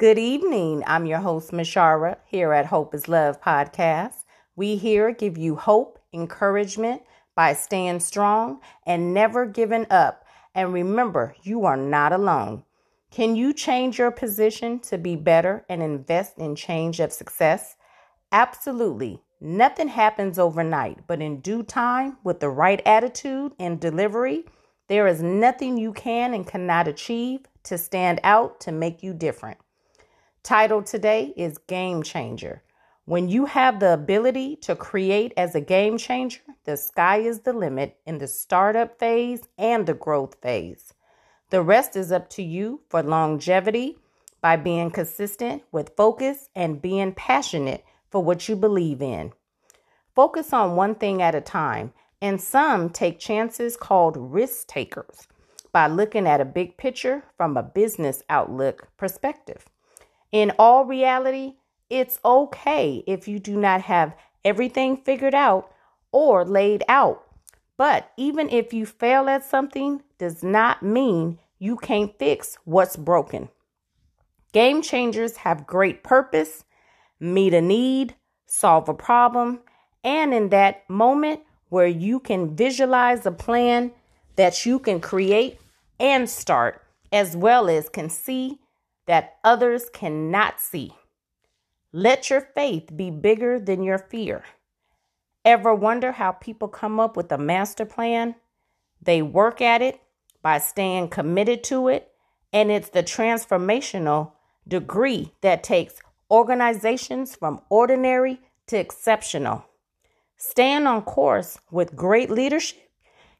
Good evening. I'm your host, Mashyra, here at Hope is Love podcast. We here give you hope, encouragement by staying strong and never giving up. And remember, you are not alone. Can you change your position to be better and invest in change of success? Absolutely. Nothing happens overnight, but in due time, with the right attitude and delivery, there is nothing you can and cannot achieve to stand out to make you different. Title today is Game Changer. When you have the ability to create as a game changer, the sky is the limit in the startup phase and the growth phase. The rest is up to you for longevity by being consistent with focus and being passionate for what you believe in. Focus on one thing at a time, and some take chances called risk takers by looking at a big picture from a business outlook perspective. In all reality, it's okay if you do not have everything figured out or laid out. But even if you fail at something, does not mean you can't fix what's broken. Game changers have great purpose, meet a need, solve a problem, and in that moment where you can visualize a plan that you can create and start, as well as can see that others cannot see. Let your faith be bigger than your fear. Ever wonder how people come up with a master plan? They work at it by staying committed to it, and it's the transformational degree that takes organizations from ordinary to exceptional. Staying on course with great leadership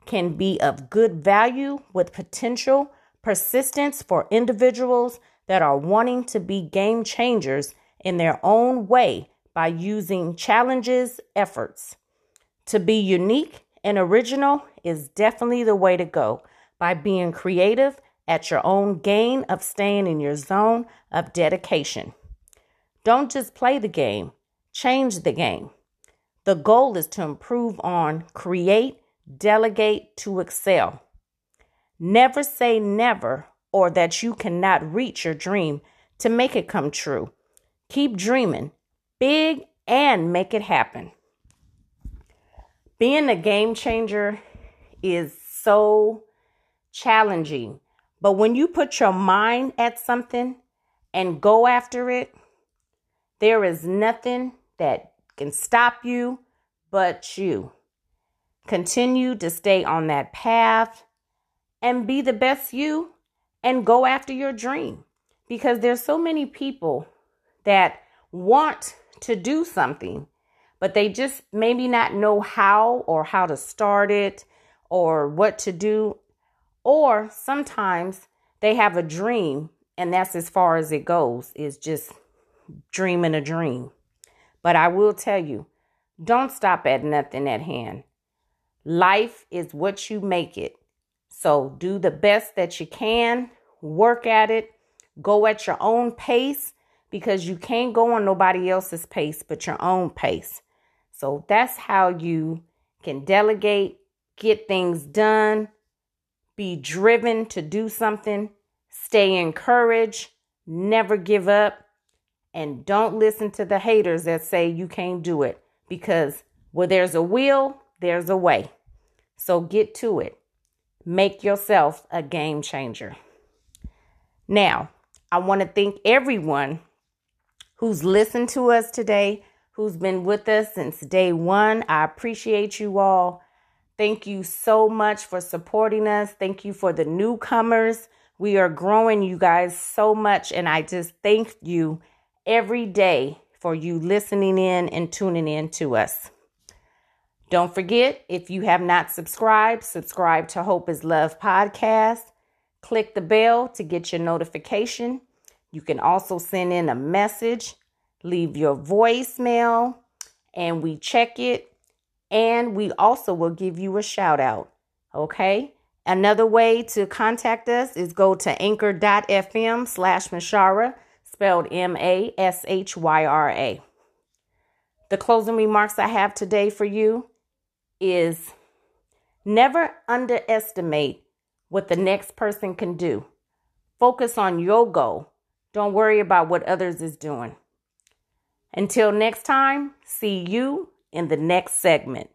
can be of good value with potential persistence for individuals that are wanting to be game changers in their own way by using challenges efforts. To be unique and original is definitely the way to go by being creative at your own gain of staying in your zone of dedication. Don't just play the game, change the game. The goal is to improve on, create, delegate to excel. Never say never or that you cannot reach your dream to make it come true. Keep dreaming big and make it happen. Being a game changer is so challenging, but when you put your mind at something and go after it, there is nothing that can stop you but you. Continue to stay on that path and be the best you and go after your dream because there's so many people that want to do something, but they just maybe not know how or how to start it or what to do. Or sometimes they have a dream and that's as far as it goes, is just dreaming a dream. But I will tell you, don't stop at nothing at hand. Life is what you make it. So do the best that you can, work at it, go at your own pace because you can't go on nobody else's pace but your own pace. So that's how you can delegate, get things done, be driven to do something, stay encouraged, never give up, and don't listen to the haters that say you can't do it because where there's a will, there's a way. So get to it. Make yourself a game changer. Now, I want to thank everyone who's listened to us today, who's been with us since day one. I appreciate you all. Thank you so much for supporting us. Thank you for the newcomers. We are growing you guys so much, and I just thank you every day for you listening in and tuning in to us. Don't forget, if you have not subscribed, subscribe to Hope is Love podcast. Click the bell to get your notification. You can also send in a message, leave your voicemail, and we check it. And we also will give you a shout out. Okay. Another way to contact us is go to anchor.fm slash Mashyra, spelled M A S H Y R A. The closing remarks I have today for you is never underestimate what the next person can do. Focus on your goal Don't worry about what others is doing. Until next time, see you in the next segment.